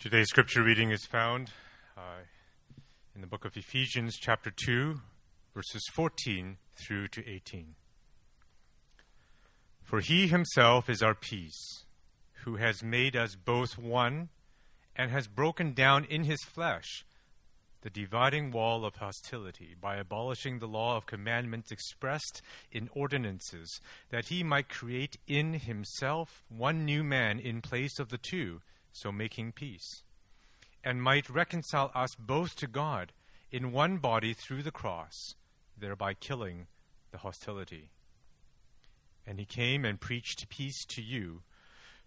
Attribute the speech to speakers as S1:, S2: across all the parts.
S1: Today's scripture reading is found uh, in the book of Ephesians, chapter 2, verses 14 through to 18. For he himself is our peace, who has made us both one, and has broken down in his flesh the dividing wall of hostility by abolishing the law of commandments expressed in ordinances, that he might create in himself one new man in place of the two so making peace, and might reconcile us both to God in one body through the cross, thereby killing the hostility. And he came and preached peace to you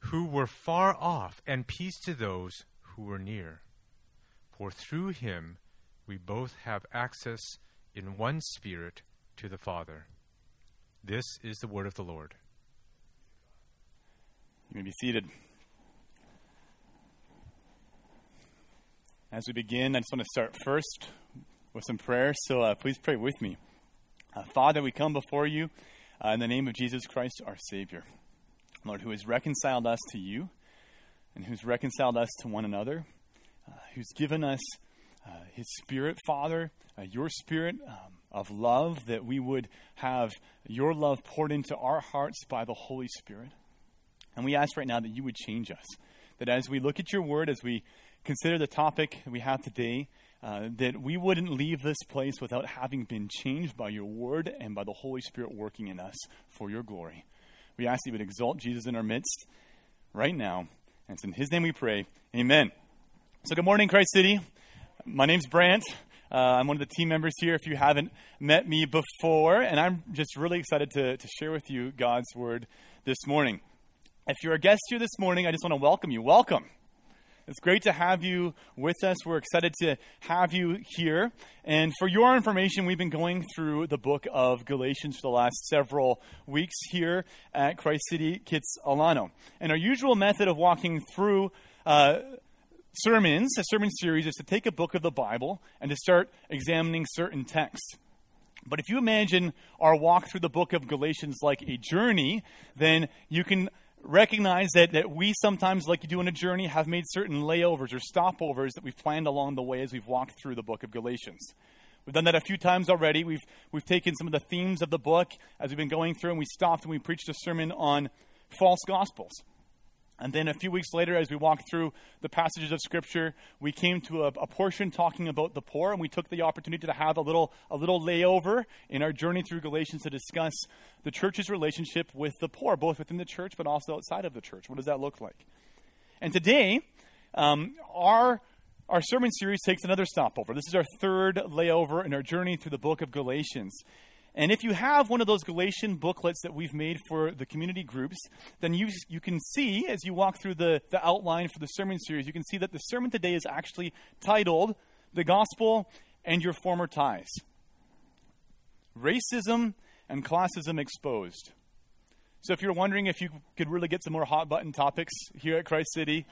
S1: who were far off, and peace to those who were near. For through him we both have access in one Spirit to the Father. This is the word of the Lord.
S2: You may be seated. As we begin, I just want to start first with some prayer. So uh, please pray with me. Uh, Father, we come before you uh, in the name of Jesus Christ, our Savior. Lord, who has reconciled us to you and who's reconciled us to one another, uh, who's given us uh, His Spirit, Father, uh, your Spirit um, of love, that we would have your love poured into our hearts by the Holy Spirit. And we ask right now that you would change us. That as we look at your word, as we consider the topic we have today, uh, that we wouldn't leave this place without having been changed by your word and by the Holy Spirit working in us for your glory. We ask that you would exalt Jesus in our midst right now. And it's in his name we pray. Amen. So, good morning, Christ City. My name's Brant. Uh, I'm one of the team members here if you haven't met me before, and I'm just really excited to, to share with you God's word this morning. If you're a guest here this morning, I just want to welcome you. Welcome. It's great to have you with us. We're excited to have you here. And for your information, we've been going through the book of Galatians for the last several weeks here at Christ City Kitsilano. And our usual method of walking through uh, sermons, a sermon series, is to take a book of the Bible and to start examining certain texts. But if you imagine our walk through the book of Galatians like a journey, then you can recognize that, that we sometimes, like you do in a journey, have made certain layovers or stopovers that we've planned along the way as we've walked through the book of Galatians. We've done that a few times already. We've, we've taken some of the themes of the book as we've been going through, and we stopped and we preached a sermon on false gospels. And then a few weeks later, as we walked through the passages of Scripture, we came to a, a, portion talking about the poor, and we took the opportunity to have a little, a little layover in our journey through Galatians to discuss the church's relationship with the poor, both within the church but also outside of the church. What does that look like? And today, um, our our sermon series takes another stopover. This is our third layover in our journey through the book of Galatians. And if you have one of those Galatian booklets that we've made for the community groups, then you, you can see, as you walk through the, the outline for the sermon series, you can see that the sermon today is actually titled The Gospel and Your Former Ties Racism and Classism Exposed. So if you're wondering if you could really get some more hot button topics here at Christ City,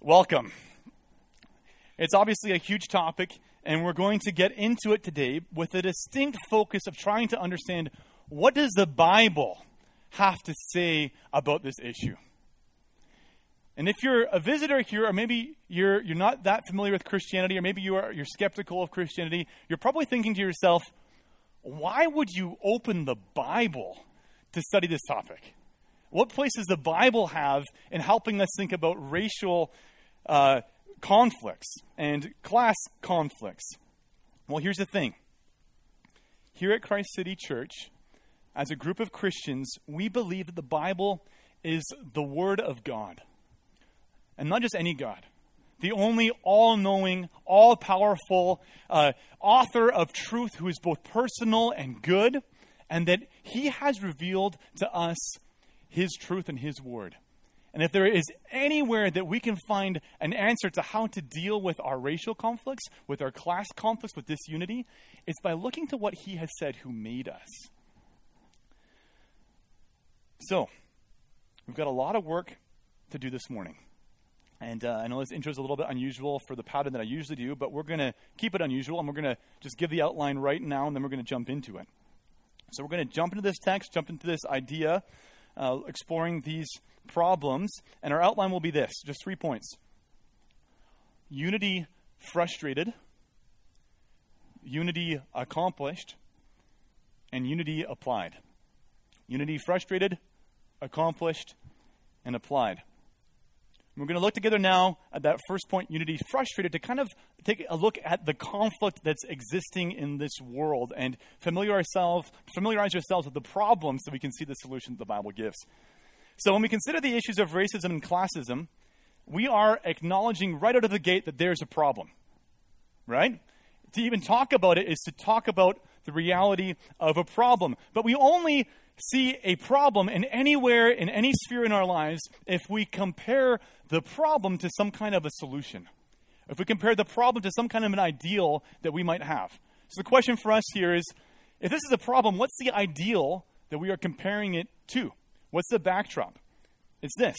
S2: welcome. It's obviously a huge topic, and we're going to get into it today with a distinct focus of trying to understand what does the Bible have to say about this issue. And if you're a visitor here, or maybe you're, you're not that familiar with Christianity, or maybe you are, you're skeptical of Christianity, you're probably thinking to yourself, why would you open the Bible to study this topic? What place does the Bible have in helping us think about racial uh, conflicts and class conflicts. Well, here's the thing here at Christ City Church, as a group of Christians, we believe that the Bible is the Word of God. And not just any God, the only all knowing, all powerful uh, author of truth who is both personal and good, and that He has revealed to us His truth and His Word. And if there is anywhere that we can find an answer to how to deal with our racial conflicts, with our class conflicts, with disunity, it's by looking to what he has said who made us. So, we've got a lot of work to do this morning. And uh, I know this intro is a little bit unusual for the pattern that I usually do, but we're going to keep it unusual and we're going to just give the outline right now and then we're going to jump into it. So we're going to jump into this text, jump into this idea, uh, exploring these problems, and our outline will be this just three points. unity frustrated, unity accomplished, and unity applied. Unity frustrated, accomplished, and applied. We're going to look together now at that first point, unity frustrated, to kind of take a look at the conflict that's existing in this world and familiarize ourselves, familiarize ourselves with the problems so we can see the solutions the Bible gives. So when we consider the issues of racism and classism, we are acknowledging right out of the gate that there's a problem. Right? To even talk about it is to talk about the reality of a problem. But we only see a problem in anywhere, in any sphere in our lives, if we compare the problem to some kind of a solution. If we compare the problem to some kind of an ideal that we might have. So the question for us here is if this is a problem, what's the ideal that we are comparing it to? What's the backdrop? It's this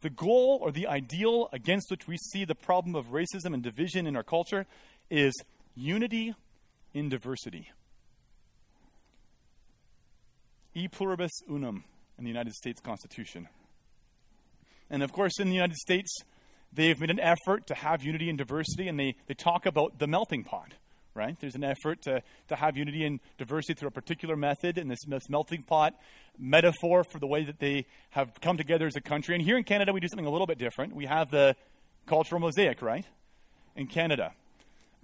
S2: the goal or the ideal against which we see the problem of racism and division in our culture is unity in diversity. E pluribus unum in the United States Constitution. And of course, in the United States, they've made an effort to have unity and diversity, and they, they talk about the melting pot, right? There's an effort to, to have unity and diversity through a particular method, and this, this melting pot metaphor for the way that they have come together as a country. And here in Canada, we do something a little bit different. We have the cultural mosaic, right? In Canada.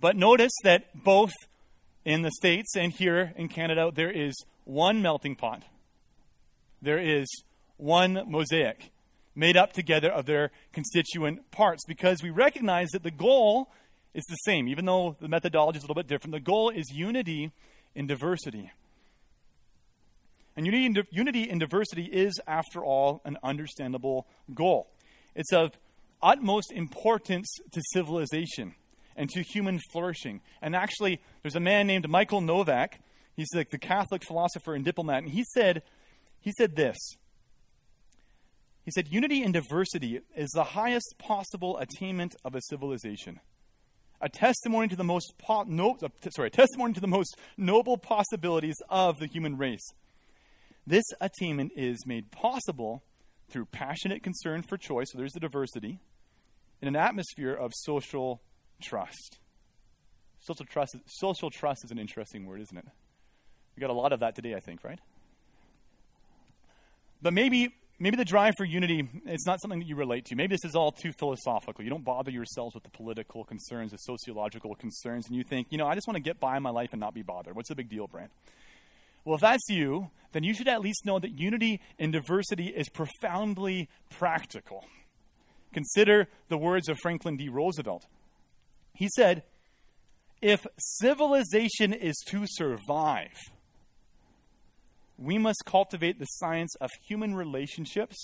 S2: But notice that both in the States and here in Canada, there is one melting pot. There is one mosaic made up together of their constituent parts because we recognize that the goal is the same, even though the methodology is a little bit different. The goal is unity in diversity. And unity in, unity in diversity is, after all, an understandable goal. It's of utmost importance to civilization and to human flourishing. And actually, there's a man named Michael Novak. He's like the Catholic philosopher and diplomat, and he said, he said this. He said, Unity in diversity is the highest possible attainment of a civilization. A testimony to the most po- no, sorry, testimony to the most noble possibilities of the human race. This attainment is made possible through passionate concern for choice, so there's the diversity, in an atmosphere of social trust. Social trust, social trust is an interesting word, isn't it? We got a lot of that today, I think, right? But maybe maybe the drive for unity is not something that you relate to. Maybe this is all too philosophical. You don't bother yourselves with the political concerns, the sociological concerns, and you think, you know, I just want to get by in my life and not be bothered. What's the big deal, Brent? Well, if that's you, then you should at least know that unity in diversity is profoundly practical. Consider the words of Franklin D. Roosevelt. He said, If civilization is to survive, we must cultivate the science of human relationships,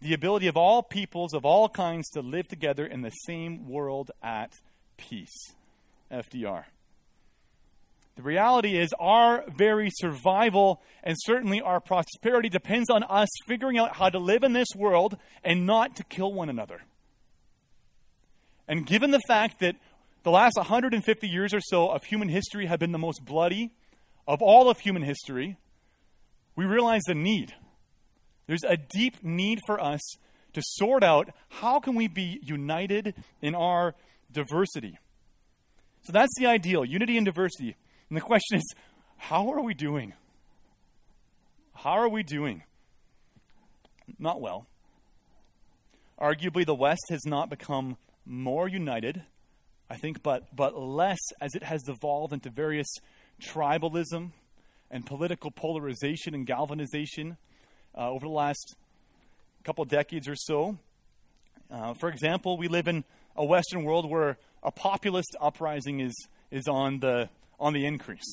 S2: the ability of all peoples of all kinds to live together in the same world at peace. FDR. The reality is, our very survival and certainly our prosperity depends on us figuring out how to live in this world and not to kill one another. And given the fact that the last 150 years or so of human history have been the most bloody of all of human history, we realize the need. There's a deep need for us to sort out how can we be united in our diversity. So that's the ideal, unity and diversity. And the question is, how are we doing? How are we doing? Not well. Arguably, the West has not become more united I think, but, but less as it has evolved into various tribalism and political polarization and galvanization uh, over the last couple decades or so. Uh, for example, we live in a Western world where a populist uprising is, is on, the, on the increase.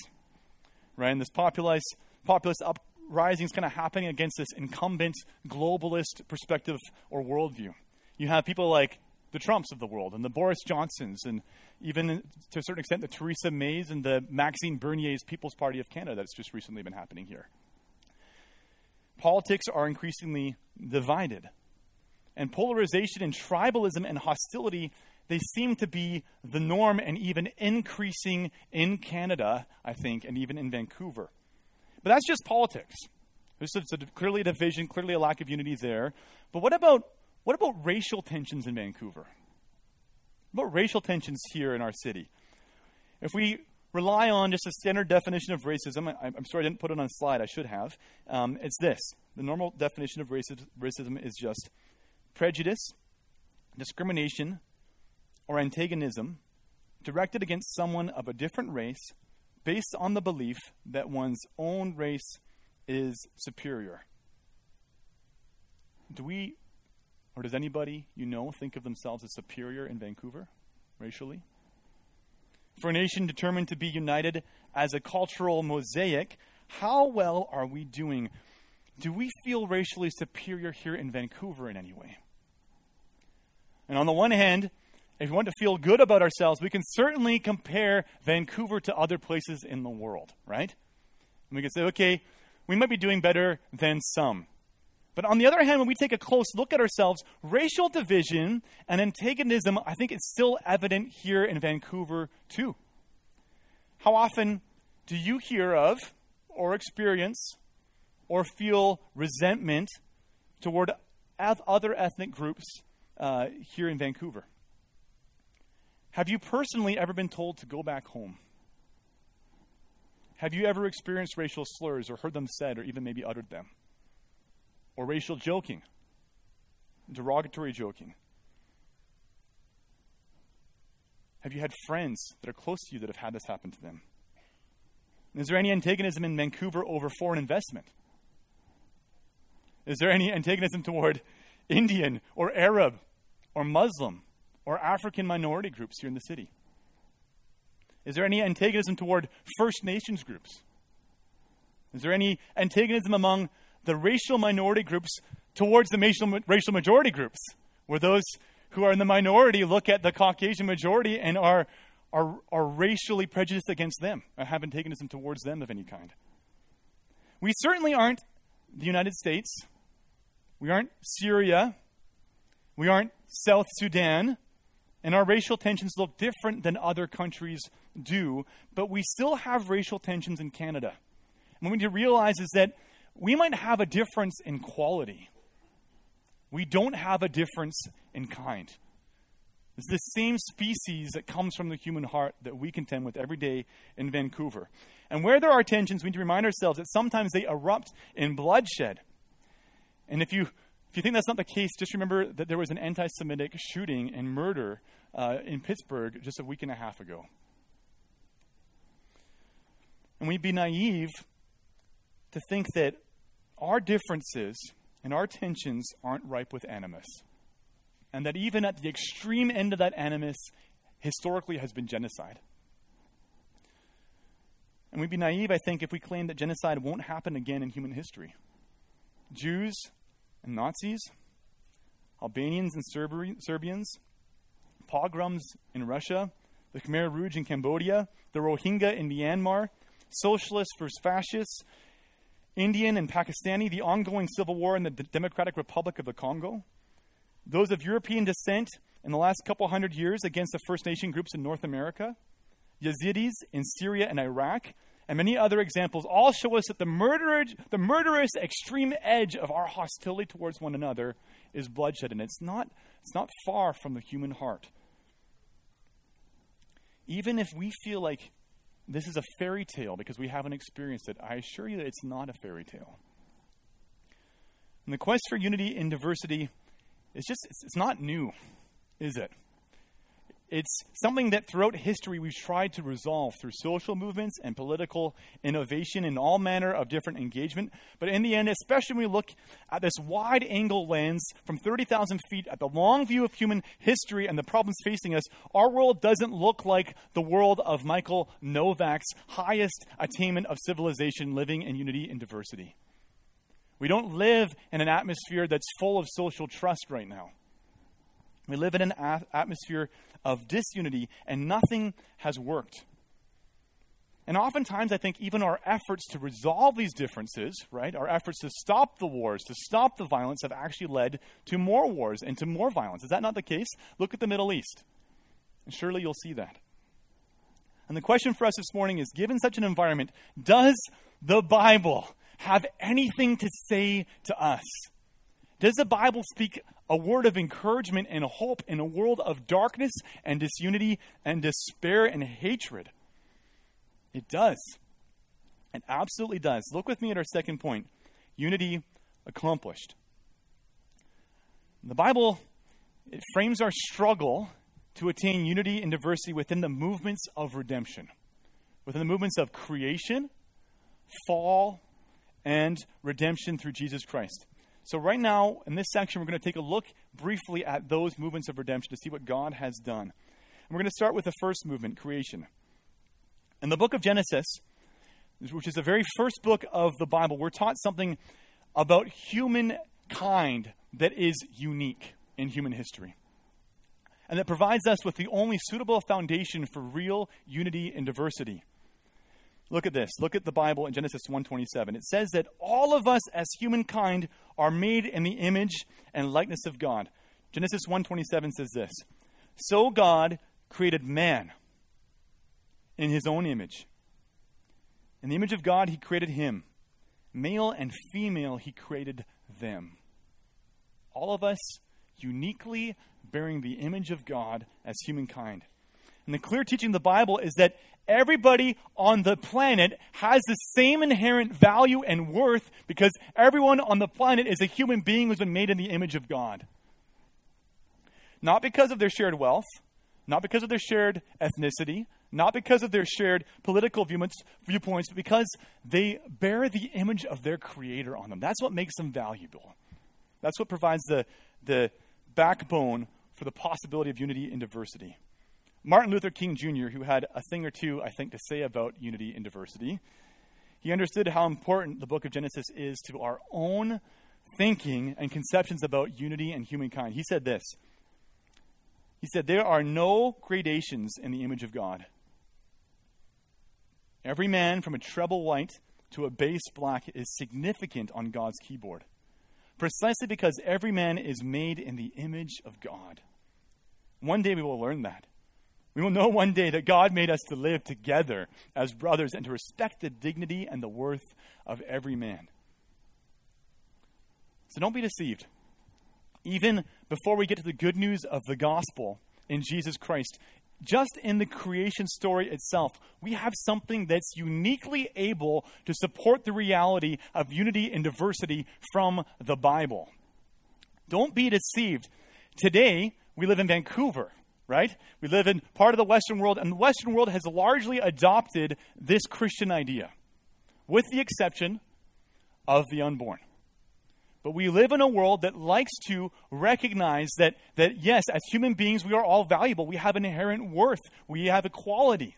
S2: Right? And this populist, populist uprising is kind of happening against this incumbent globalist perspective or worldview. You have people like the Trumps of the world and the Boris Johnsons and even uh, to a certain extent the Theresa Mays and the Maxime Bernier's People's Party of Canada that's just recently been happening here. Politics are increasingly divided. And polarization and tribalism and hostility, they seem to be the norm and even increasing in Canada, I think, and even in Vancouver. But that's just politics. There's a, clearly a division, clearly a lack of unity there. But what about what about racial tensions in Vancouver? What about racial tensions here in our city? If we rely on just a standard definition of racism, I, am sorry I didn't put it on a slide, I should have. Um, it's this the normal definition of racism, racism is just prejudice, discrimination, or antagonism directed against someone of a different race based on the belief that one's own race is superior. Do we, or does anybody you know think of themselves as superior in Vancouver, racially? For a nation determined to be united as a cultural mosaic, how well are we doing? Do we feel racially superior here in Vancouver in any way? And on the one hand, if we want to feel good about ourselves, we can certainly compare Vancouver to other places in the world, right? And we can say, okay, we might be doing better than some. But on the other hand, when we take a close look at ourselves, racial division and antagonism, I think, is still evident here in Vancouver, too. How often do you hear of, or experience, or feel resentment toward other ethnic groups uh, here in Vancouver? Have you personally ever been told to go back home? Have you ever experienced racial slurs or heard them said or even maybe uttered them? Or racial joking, derogatory joking? Have you had friends that are close to you that have had this happen to them? Is there any antagonism in Vancouver over foreign investment? Is there any antagonism toward Indian or Arab or Muslim or African minority groups here in the city? Is there any antagonism toward First Nations groups? Is there any antagonism among the racial minority groups towards the racial, majority groups, where those who are in the minority look at the Caucasian majority and are, are, are racially prejudiced against them, or have antagonism towards them of any kind? We certainly aren't the United States. We aren't Syria. We aren't South Sudan. And our racial tensions look different than other countries do, but we still have racial tensions in Canada. And what we need to realize is that we might have a difference in quality. We don't have a difference in kind. It's the same species that comes from the human heart that we contend with every day in Vancouver. And where there are tensions, we need to remind ourselves that sometimes they erupt in bloodshed. And if you if you think that's not the case, just remember that there was an anti Semitic shooting and murder uh, in Pittsburgh just a week and a half ago. And we'd be naive to think that our differences and our tensions aren't ripe with animus. And that even at the extreme end of that animus, historically has been genocide. And we'd be naive, I think, if we claim that genocide won't happen again in human history. Jews and Nazis, Albanians and Serbians, pogroms in Russia, the Khmer Rouge in Cambodia, the Rohingya in Myanmar, socialists versus fascists, Indian and Pakistani, the ongoing civil war in the Democratic Republic of the Congo, those of European descent in the last couple hundred years against the First Nation groups in North America, Yazidis in Syria and Iraq, and many other examples all show us that the, murderous, the murderous extreme edge of our hostility towards one another is bloodshed, and it's not, it's not far from the human heart. Even if we feel like this is a fairy tale because we haven't experienced it, I assure you that it's not a fairy tale. And the quest for unity in diversity is just, it's, it's not new, is it? It's something that throughout history we've tried to resolve through social movements and political innovation in all manner of different engagement. But in the end, especially when we look at this wide angle lens from 30,000 feet at the long view of human history and the problems facing us, our world doesn't look like the world of Michael Novak's highest attainment of civilization living in unity and diversity. We don't live in an atmosphere that's full of social trust right now. We live in an atmosphere of disunity, and nothing has worked. And oftentimes, I think even our efforts to resolve these differences, right, our efforts to stop the wars, to stop the violence, have actually led to more wars and to more violence. Is that not the case? Look at the Middle East. And surely you'll see that. And the question for us this morning is given such an environment, does the Bible have anything to say to us? Does the Bible speak a word of encouragement and hope in a world of darkness and disunity and despair and hatred. It does. It absolutely does. Look with me at our second point unity accomplished. The Bible it frames our struggle to attain unity and diversity within the movements of redemption, within the movements of creation, fall, and redemption through Jesus Christ. So, right now, in this section, we're going to take a look briefly at those movements of redemption to see what God has done. And we're going to start with the first movement, creation. In the book of Genesis, which is the very first book of the Bible, we're taught something about humankind that is unique in human history. And that provides us with the only suitable foundation for real unity and diversity. Look at this. Look at the Bible in Genesis 1:27. It says that all of us as humankind are made in the image and likeness of God. Genesis 1:27 says this. So God created man in his own image. In the image of God, he created him. Male and female, he created them. All of us uniquely bearing the image of God as humankind. And the clear teaching of the Bible is that everybody on the planet has the same inherent value and worth because everyone on the planet is a human being who's been made in the image of God. Not because of their shared wealth, not because of their shared ethnicity, not because of their shared political viewpoints, but because they bear the image of their Creator on them. That's what makes them valuable. That's what provides the, the backbone for the possibility of unity and diversity. Martin Luther King Jr., who had a thing or two, I think, to say about unity and diversity, he understood how important the book of Genesis is to our own thinking and conceptions about unity and humankind. He said this He said, There are no gradations in the image of God. Every man from a treble white to a bass black is significant on God's keyboard, precisely because every man is made in the image of God. One day we will learn that. We will know one day that God made us to live together as brothers and to respect the dignity and the worth of every man. So don't be deceived. Even before we get to the good news of the gospel in Jesus Christ, just in the creation story itself, we have something that's uniquely able to support the reality of unity and diversity from the Bible. Don't be deceived. Today, we live in Vancouver, right? We live in part of the Western world, and the Western world has largely adopted this Christian idea, with the exception of the unborn. But we live in a world that likes to recognize that, that, yes, as human beings, we are all valuable. We have an inherent worth. We have equality.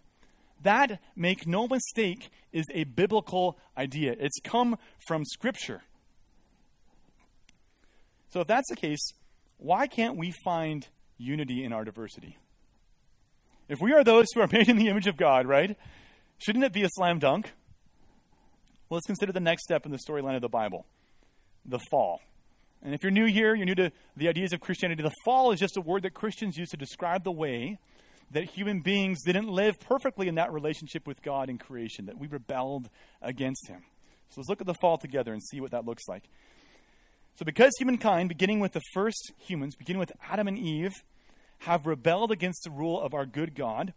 S2: That, make no mistake, is a biblical idea. It's come from Scripture. So, if that's the case, why can't we find unity in our diversity? If we are those who are made in the image of God, right? Shouldn't it be a slam dunk? Well, let's consider the next step in the storyline of the Bible the fall. And if you're new here, you're new to the ideas of Christianity, the fall is just a word that Christians use to describe the way that human beings didn't live perfectly in that relationship with God in creation, that we rebelled against Him. So let's look at the fall together and see what that looks like. So, because humankind, beginning with the first humans, beginning with Adam and Eve, have rebelled against the rule of our good God,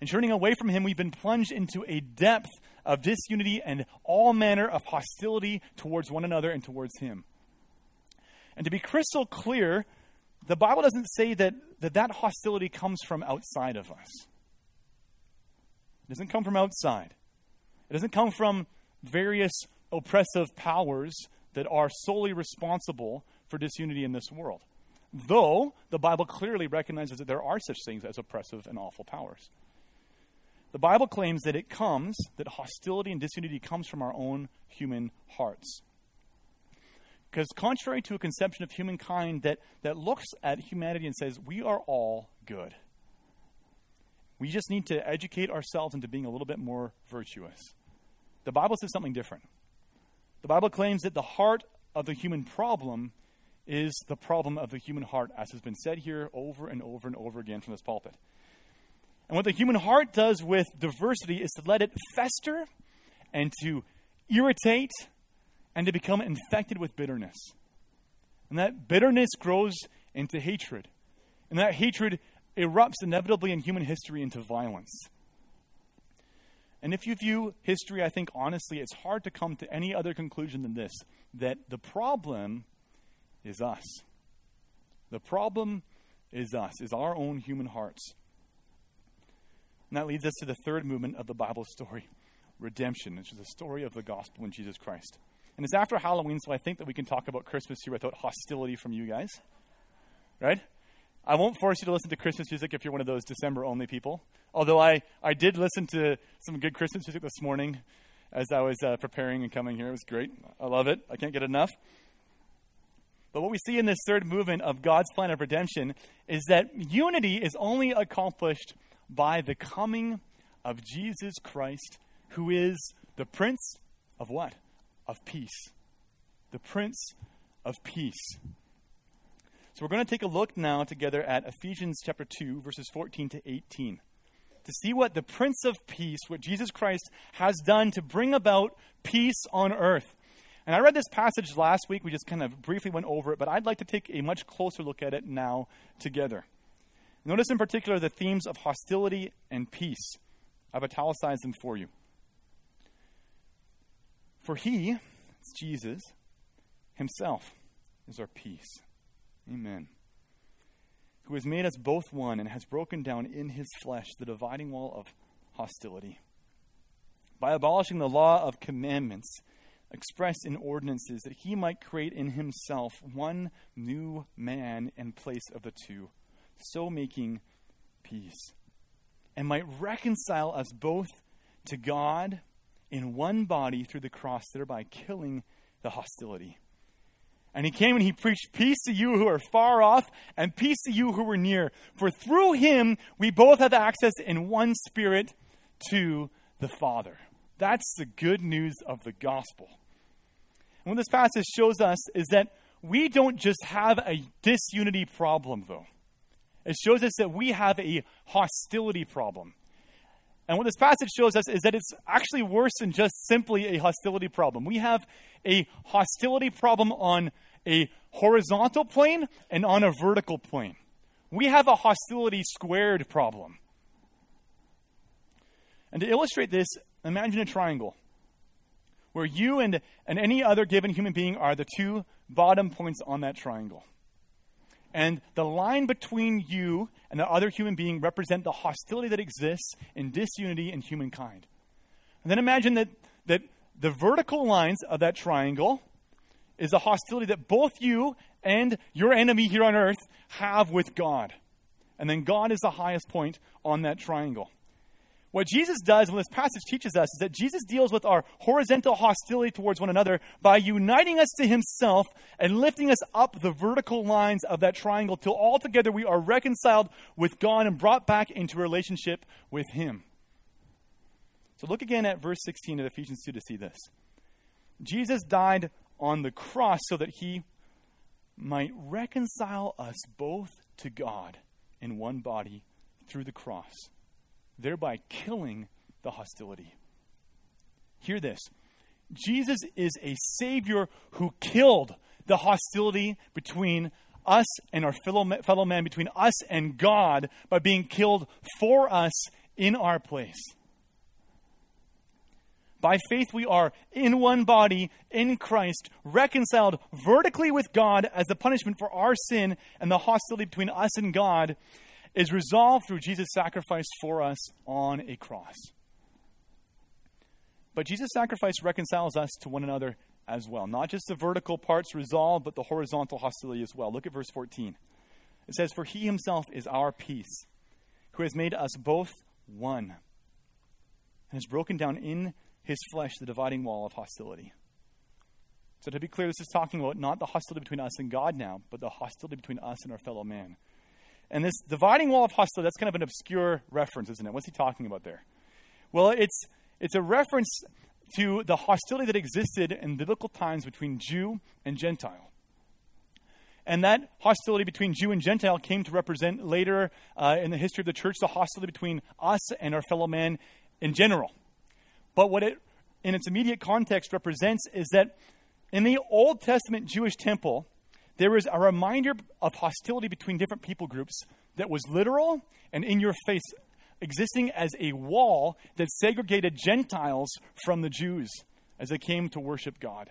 S2: and turning away from Him, we've been plunged into a depth of disunity and all manner of hostility towards one another and towards Him. And to be crystal clear, the Bible doesn't say that that, that hostility comes from outside of us. It doesn't come from outside. It doesn't come from various oppressive powers that are solely responsible for disunity in this world. Though the Bible clearly recognizes that there are such things as oppressive and awful powers. The Bible claims that it comes, that hostility and disunity comes from our own human hearts. Because, contrary to a conception of humankind that, that looks at humanity and says, we are all good, we just need to educate ourselves into being a little bit more virtuous. The Bible says something different. The Bible claims that the heart of the human problem is the problem of the human heart, as has been said here over and over and over again from this pulpit. And what the human heart does with diversity is to let it fester and to irritate and to become infected with bitterness. And that bitterness grows into hatred. And that hatred erupts inevitably in human history into violence. And if you view history, I think honestly, it's hard to come to any other conclusion than this that the problem is us. The problem is us, is our own human hearts. And that leads us to the third movement of the Bible story redemption, which is the story of the gospel in Jesus Christ. And it's after Halloween, so I think that we can talk about Christmas here without hostility from you guys. Right? I won't force you to listen to Christmas music if you're one of those December only people. Although I, I did listen to some good Christmas music this morning as I was uh, preparing and coming here. It was great. I love it. I can't get enough. But what we see in this third movement of God's plan of redemption is that unity is only accomplished by the coming of Jesus Christ, who is the Prince of what? Of peace. The Prince of peace. So we're going to take a look now together at Ephesians chapter 2, verses 14 to 18, to see what the Prince of Peace, what Jesus Christ has done to bring about peace on earth. And I read this passage last week. We just kind of briefly went over it, but I'd like to take a much closer look at it now together. Notice in particular the themes of hostility and peace. I've italicized them for you. For he, it's Jesus, himself is our peace. Amen. Who has made us both one and has broken down in his flesh the dividing wall of hostility. By abolishing the law of commandments expressed in ordinances, that he might create in himself one new man in place of the two, so making peace, and might reconcile us both to God in one body through the cross, thereby killing the hostility. And he came and he preached peace to you who are far off and peace to you who are near. For through him we both have access in one spirit to the Father. That's the good news of the gospel. And what this passage shows us is that we don't just have a disunity problem, though. It shows us that we have a hostility problem. And what this passage shows us is that it's actually worse than just simply a hostility problem. We have a hostility problem on a horizontal plane and on a vertical plane. We have a hostility squared problem. And to illustrate this, imagine a triangle where you and, and any other given human being are the two bottom points on that triangle. And the line between you and the other human being represent the hostility that exists in disunity in humankind. And then imagine that, that the vertical lines of that triangle is the hostility that both you and your enemy here on earth have with God. And then God is the highest point on that triangle. What Jesus does, when this passage teaches us, is that Jesus deals with our horizontal hostility towards one another by uniting us to himself and lifting us up the vertical lines of that triangle till altogether we are reconciled with God and brought back into relationship with him. So look again at verse 16 of Ephesians 2 to see this. Jesus died on the cross so that he might reconcile us both to God in one body through the cross, thereby killing the hostility. Hear this Jesus is a Savior who killed the hostility between us and our fellow, fellow man, between us and God, by being killed for us in our place. By faith, we are in one body, in Christ, reconciled vertically with God as the punishment for our sin, and the hostility between us and God is resolved through Jesus' sacrifice for us on a cross. But Jesus' sacrifice reconciles us to one another as well. Not just the vertical parts resolved, but the horizontal hostility as well. Look at verse 14. It says, For he himself is our peace, who has made us both one, and has broken down in his flesh the dividing wall of hostility. So, to be clear, this is talking about not the hostility between us and God now, but the hostility between us and our fellow man. And this dividing wall of hostility, that's kind of an obscure reference, isn't it? What's he talking about there? Well, it's, it's a reference to the hostility that existed in biblical times between Jew and Gentile. And that hostility between Jew and Gentile came to represent later uh, in the history of the church the hostility between us and our fellow man in general. But what it, in its immediate context, represents is that in the Old Testament Jewish temple, there was a reminder of hostility between different people groups that was literal and in your face, existing as a wall that segregated Gentiles from the Jews as they came to worship God.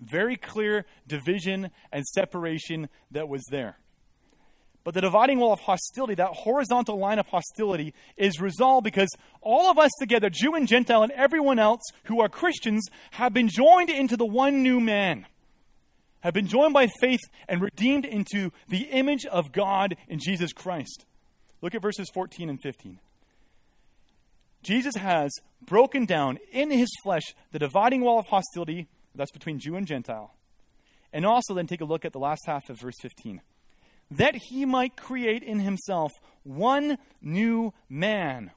S2: Very clear division and separation that was there. But the dividing wall of hostility, that horizontal line of hostility, is resolved because all of us together, Jew and Gentile, and everyone else who are Christians, have been joined into the one new man, have been joined by faith and redeemed into the image of God in Jesus Christ. Look at verses 14 and 15. Jesus has broken down in his flesh the dividing wall of hostility that's between Jew and Gentile. And also, then take a look at the last half of verse 15. That he might create in himself one new man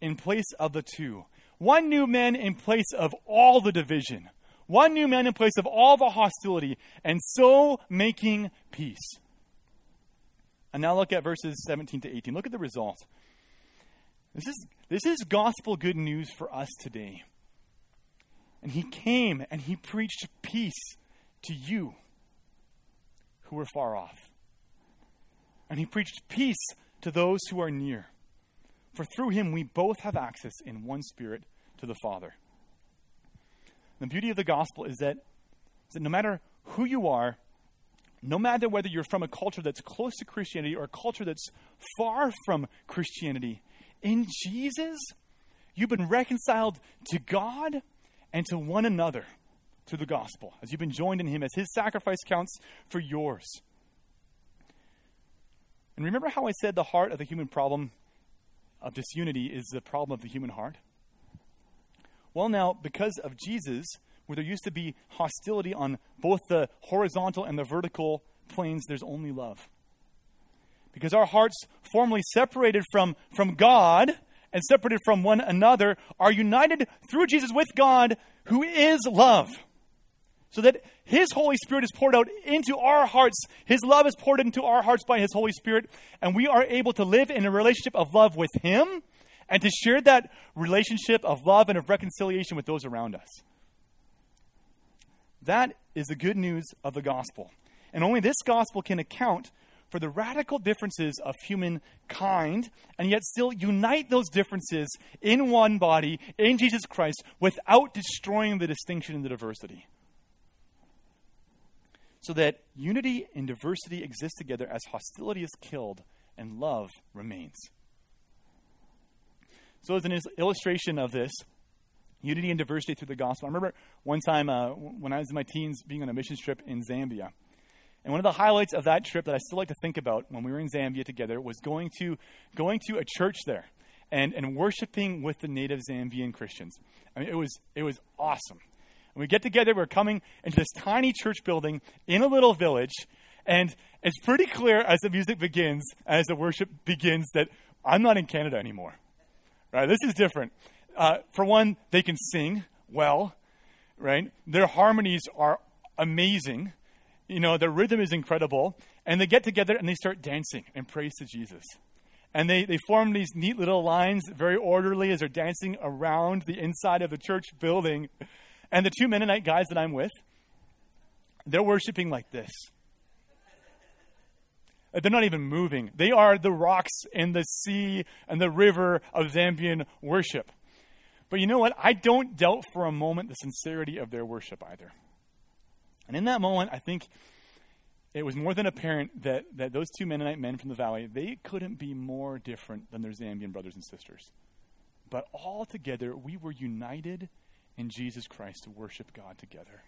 S2: in place of the two. One new man in place of all the division. One new man in place of all the hostility. And so making peace. And now look at verses 17 to 18. Look at the result. This is, this is gospel good news for us today. And he came and he preached peace to you who were far off. And he preached peace to those who are near. For through him we both have access in one spirit to the Father. The beauty of the gospel is that, is that no matter who you are, no matter whether you're from a culture that's close to Christianity or a culture that's far from Christianity, in Jesus, you've been reconciled to God and to one another through the gospel, as you've been joined in Him, as His sacrifice counts for yours. And remember how I said the heart of the human problem of disunity is the problem of the human heart? Well, now, because of Jesus, where there used to be hostility on both the horizontal and the vertical planes, there's only love. Because our hearts, formerly separated from, from God, and separated from one another are united through Jesus with God, who is love. So that His Holy Spirit is poured out into our hearts. His love is poured into our hearts by His Holy Spirit, and we are able to live in a relationship of love with Him and to share that relationship of love and of reconciliation with those around us. That is the good news of the gospel. And only this gospel can account for the radical differences of humankind and yet still unite those differences in one body, in Jesus Christ, without destroying the distinction and the diversity. So that unity and diversity exist together as hostility is killed and love remains. So, as an illustration of this, unity and diversity through the gospel, I remember one time uh, when I was in my teens being on a mission trip in Zambia. And one of the highlights of that trip that I still like to think about when we were in Zambia together was going to, going to a church there and, and worshiping with the native Zambian Christians. I mean, it was, it was awesome. And we get together, we're coming into this tiny church building in a little village, and it's pretty clear as the music begins, as the worship begins, that I'm not in Canada anymore. Right? This is different. Uh, for one, they can sing well, right? Their harmonies are amazing. You know, their rhythm is incredible. And they get together and they start dancing and praise to Jesus. And they, they form these neat little lines, very orderly, as they're dancing around the inside of the church building. And the two Mennonite guys that I'm with, they're worshiping like this. They're not even moving. They are the rocks in the sea and the river of Zambian worship. But you know what? I don't doubt for a moment the sincerity of their worship either. And in that moment, I think it was more than apparent that, that those two Mennonite men from the valley, they couldn't be more different than their Zambian brothers and sisters. But all together, we were united in Jesus Christ to worship God together.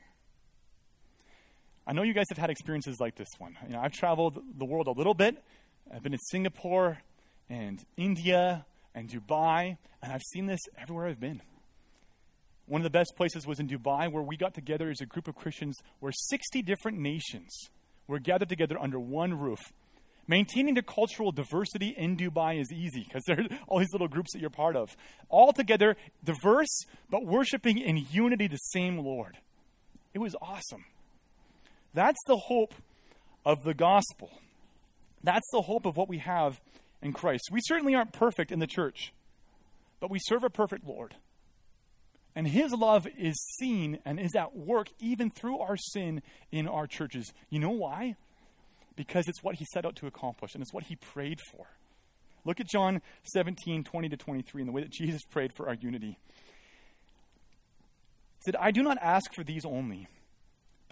S2: I know you guys have had experiences like this one. You know, I've traveled the world a little bit. I've been in Singapore and India and Dubai, and I've seen this everywhere I've been. One of the best places was in Dubai, where we got together as a group of Christians where 60 different nations were gathered together under one roof. Maintaining the cultural diversity in Dubai is easy because there are all these little groups that you're part of. All together, diverse, but worshiping in unity the same Lord. It was awesome. That's the hope of the gospel. That's the hope of what we have in Christ. We certainly aren't perfect in the church, but we serve a perfect Lord. And his love is seen and is at work even through our sin in our churches. You know why? Because it's what he set out to accomplish and it's what he prayed for. Look at John 17, 20 to 23, and the way that Jesus prayed for our unity. He said, I do not ask for these only,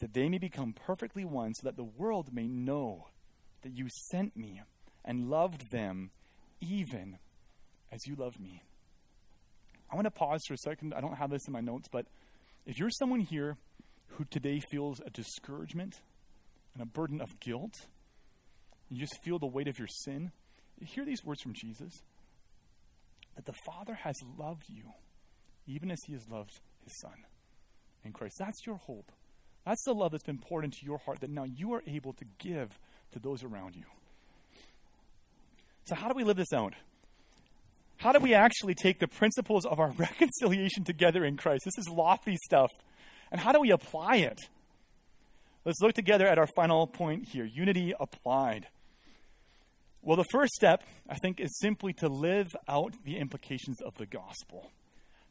S2: that they may become perfectly one, so that the world may know that you sent me and loved them even as you loved me. I want to pause for a second. I don't have this in my notes, but if you're someone here who today feels a discouragement and a burden of guilt, you just feel the weight of your sin, you hear these words from Jesus that the Father has loved you even as he has loved his Son in Christ. That's your hope. That's the love that's been poured into your heart that now you are able to give to those around you. So, how do we live this out? How do we actually take the principles of our reconciliation together in Christ? This is lofty stuff. And how do we apply it? Let's look together at our final point here unity applied. Well, the first step, I think, is simply to live out the implications of the gospel.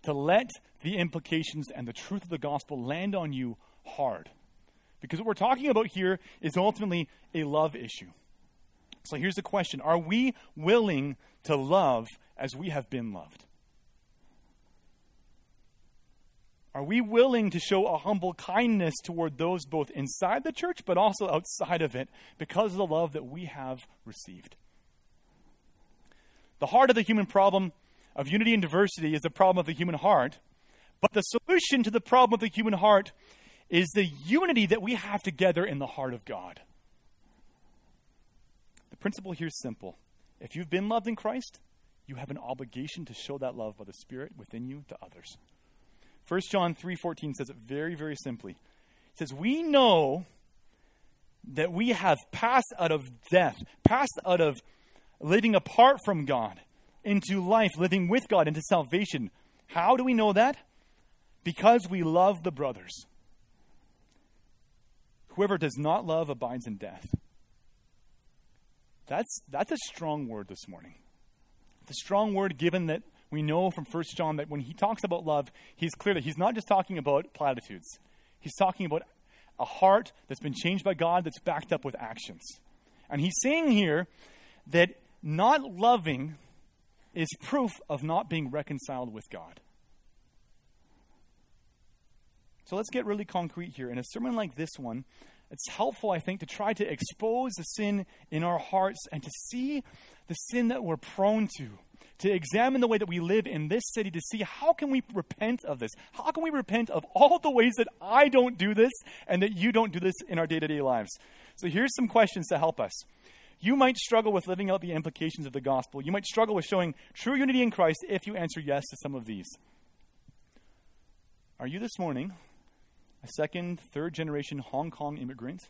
S2: To let the implications and the truth of the gospel land on you hard. Because what we're talking about here is ultimately a love issue. So here's the question Are we willing to love as we have been loved? Are we willing to show a humble kindness toward those both inside the church but also outside of it because of the love that we have received? The heart of the human problem of unity and diversity is the problem of the human heart, but the solution to the problem of the human heart is the unity that we have together in the heart of God. The principle here is simple. If you've been loved in Christ, you have an obligation to show that love by the Spirit within you to others. 1 John 3:14 says it very very simply. It says, "We know that we have passed out of death, passed out of living apart from God into life, living with God into salvation. How do we know that? Because we love the brothers. Whoever does not love abides in death. That's, that's a strong word this morning. It's a strong word given that we know from 1 John that when he talks about love, he's clear that he's not just talking about platitudes. He's talking about a heart that's been changed by God that's backed up with actions. And he's saying here that not loving is proof of not being reconciled with God. So let's get really concrete here. In a sermon like this one, it's helpful, I think, to try to expose the sin in our hearts and to see the sin that we're prone to. To examine the way that we live in this city to see how can we repent of this? How can we repent of all the ways that I don't do this and that you don't do this in our day to day lives? So here's some questions to help us. You might struggle with living out the implications of the gospel. You might struggle with showing true unity in Christ if you answer yes to some of these. Are you this morning a second, third generation Hong Kong immigrant?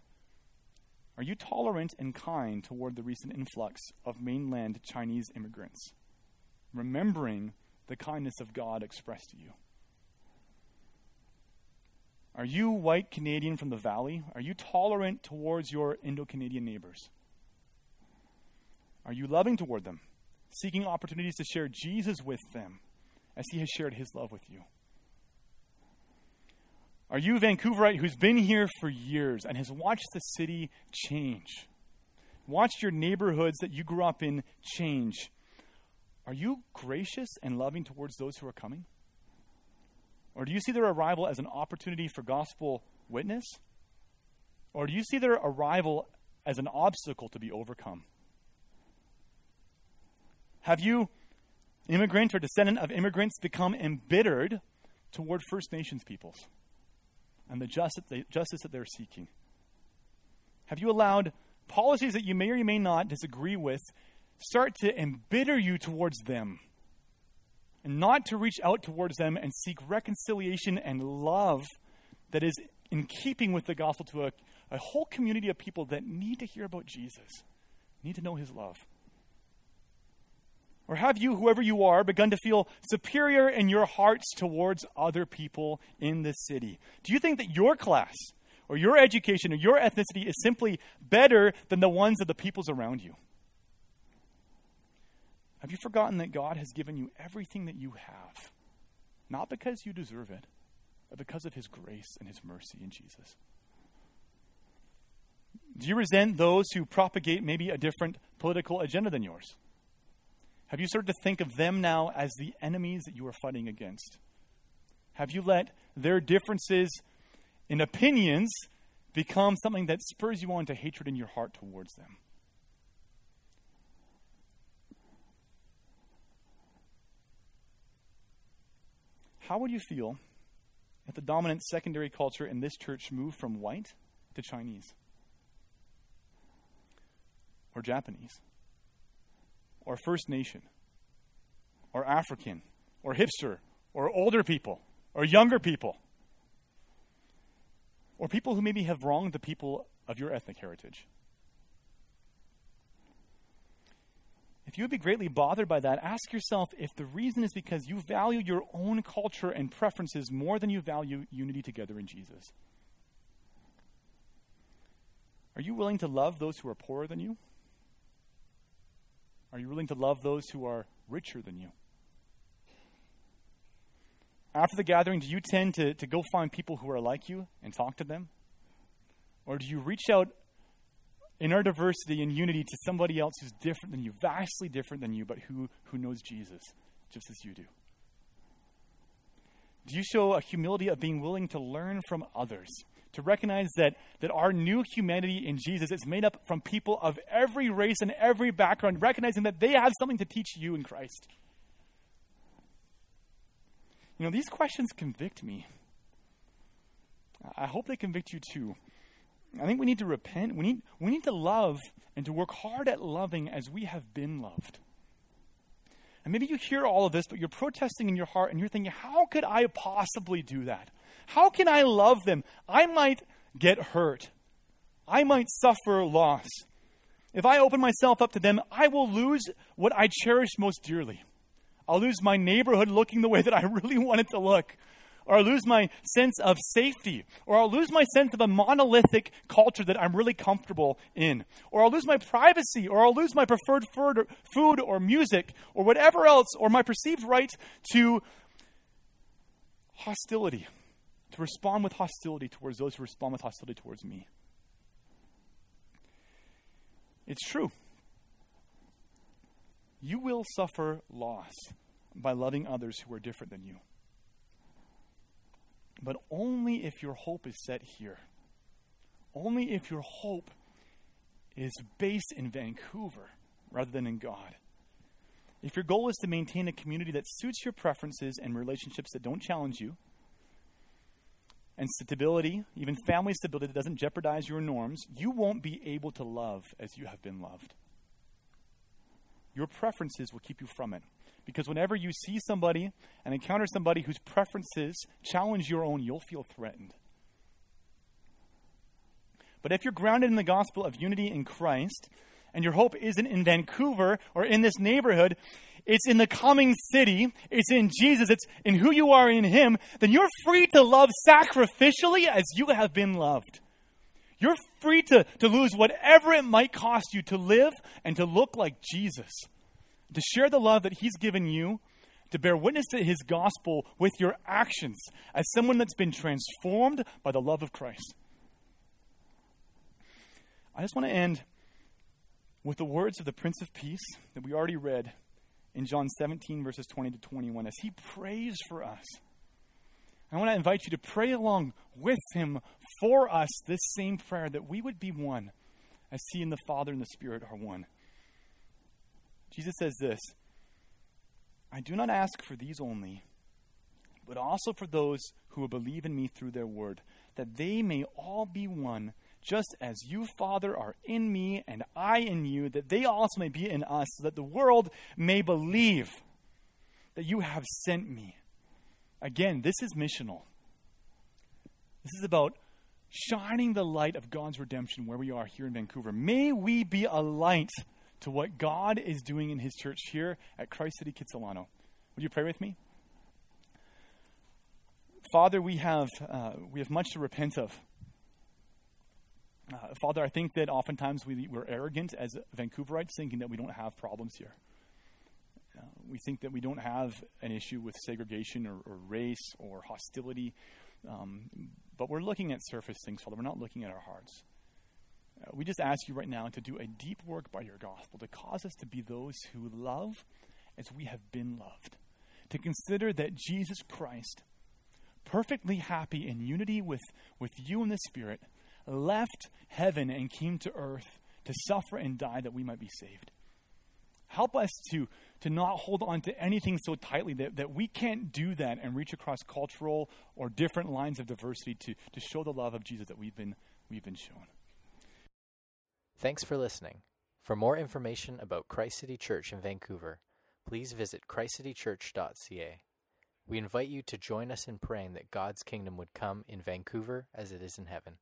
S2: Are you tolerant and kind toward the recent influx of mainland Chinese immigrants, remembering the kindness of God expressed to you? Are you white Canadian from the valley? Are you tolerant towards your Indo Canadian neighbors? Are you loving toward them, seeking opportunities to share Jesus with them as he has shared his love with you? Are you a Vancouverite who's been here for years and has watched the city change? Watched your neighborhoods that you grew up in change? Are you gracious and loving towards those who are coming? Or do you see their arrival as an opportunity for gospel witness? Or do you see their arrival as an obstacle to be overcome? Have you, immigrant or descendant of immigrants, become embittered toward First Nations peoples and the justice, the justice that they're seeking? Have you allowed policies that you may or you may not disagree with start to embitter you towards them? and not to reach out towards them and seek reconciliation and love that is in keeping with the gospel to a, a whole community of people that need to hear about Jesus, need to know his love? Or have you, whoever you are, begun to feel superior in your hearts towards other people in the city? Do you think that your class or your education or your ethnicity is simply better than the ones of the peoples around you? Have you forgotten that God has given you everything that you have? Not because you deserve it, but because of His grace and His mercy in Jesus. Do you resent those who propagate maybe a different political agenda than yours? Have you started to think of them now as the enemies that you are fighting against? Have you let their differences in opinions become something that spurs you on to hatred in your heart towards them? How would you feel if the dominant secondary culture in this church moved from white to Chinese? Or Japanese? Or First Nation? Or African? Or hipster? Or older people? Or younger people? Or people who maybe have wronged the people of your ethnic heritage? If you would be greatly bothered by that, ask yourself if the reason is because you value your own culture and preferences more than you value unity together in Jesus. Are you willing to love those who are poorer than you? Are you willing to love those who are richer than you? After the gathering, do you tend to, to go find people who are like you and talk to them? Or do you reach out in our diversity and unity to somebody else who's different than you, vastly different than you, but who, who knows Jesus just as you do? Do you show a humility of being willing to learn from others? To recognize that, that our new humanity in Jesus is made up from people of every race and every background, recognizing that they have something to teach you in Christ. You know, these questions convict me. I hope they convict you too. I think we need to repent. We need, we need to love and to work hard at loving as we have been loved. And maybe you hear all of this, but you're protesting in your heart and you're thinking, how could I possibly do that? How can I love them? I might get hurt. I might suffer loss. If I open myself up to them, I will lose what I cherish most dearly. I'll lose my neighborhood looking the way that I really want it to look or I'll lose my sense of safety, or I'll lose my sense of a monolithic culture that I'm really comfortable in, or I'll lose my privacy, or I'll lose my preferred food or music, or whatever else, or my perceived right to hostility, respond with hostility towards those who respond with hostility towards me. It's true. You will suffer loss by loving others who are different than you but only if your hope is set here. Only if your hope is based in Vancouver rather than in God. If your goal is to maintain a community that suits your preferences and relationships that don't challenge you, and stability, even family stability that doesn't jeopardize your norms, you won't be able to love as you have been loved. Your preferences will keep you from it. Because whenever you see somebody and encounter somebody whose preferences challenge your own, you'll feel threatened. But if you're grounded in the gospel of unity in Christ, and your hope isn't in Vancouver or in this neighborhood, it's in the coming city, it's in Jesus, it's in who you are in Him, then you're free to love sacrificially as you have been loved. You're free to, to lose whatever it might cost you to live and to look like Jesus. To share the love that He's given you, to bear witness to His gospel with your actions as someone that's been transformed by the love of Christ. I just want to end with the words of the Prince of Peace that we already read in John 17, verses 20 to 21, as he prays for us. I want to invite you to pray along with him for us this same prayer that we would be one, as he and the Father and the Spirit are one. Jesus says this I do not ask for these only, but also for those who will believe in me through their word, that they may all be one, just as you, Father, are in me and I in you, that they also may be in us, so that the world may believe that you have sent me. Again, this is missional. This is about shining the light of God's redemption where we are here in Vancouver. May we be a light to what God is doing in His church here at Christ City Kitsilano. Would you pray with me? Father, we have, uh, we have much to repent of. Uh, Father, I think that oftentimes we, we're arrogant as Vancouverites, thinking that we don't have problems here. Uh, we think that we don't have an issue with segregation or, or race or hostility, um, but we're looking at surface things, Father. We're not looking at our hearts. Uh, we just ask you right now to do a deep work by your gospel, to cause us to be those who love as we have been loved, to consider that Jesus Christ, perfectly happy in unity with, with you and the Spirit, left heaven and came to earth to suffer and die that we might be saved. Help us to, to not hold on to anything so tightly that, that we can't do that and reach across cultural or different lines of diversity to, to show the love of Jesus that we've been, we've been shown.
S3: Thanks for listening. For more information about Christ City Church in Vancouver, please visit christcitychurch.ca. We invite you to join us in praying that God's kingdom would come in Vancouver as it is in heaven.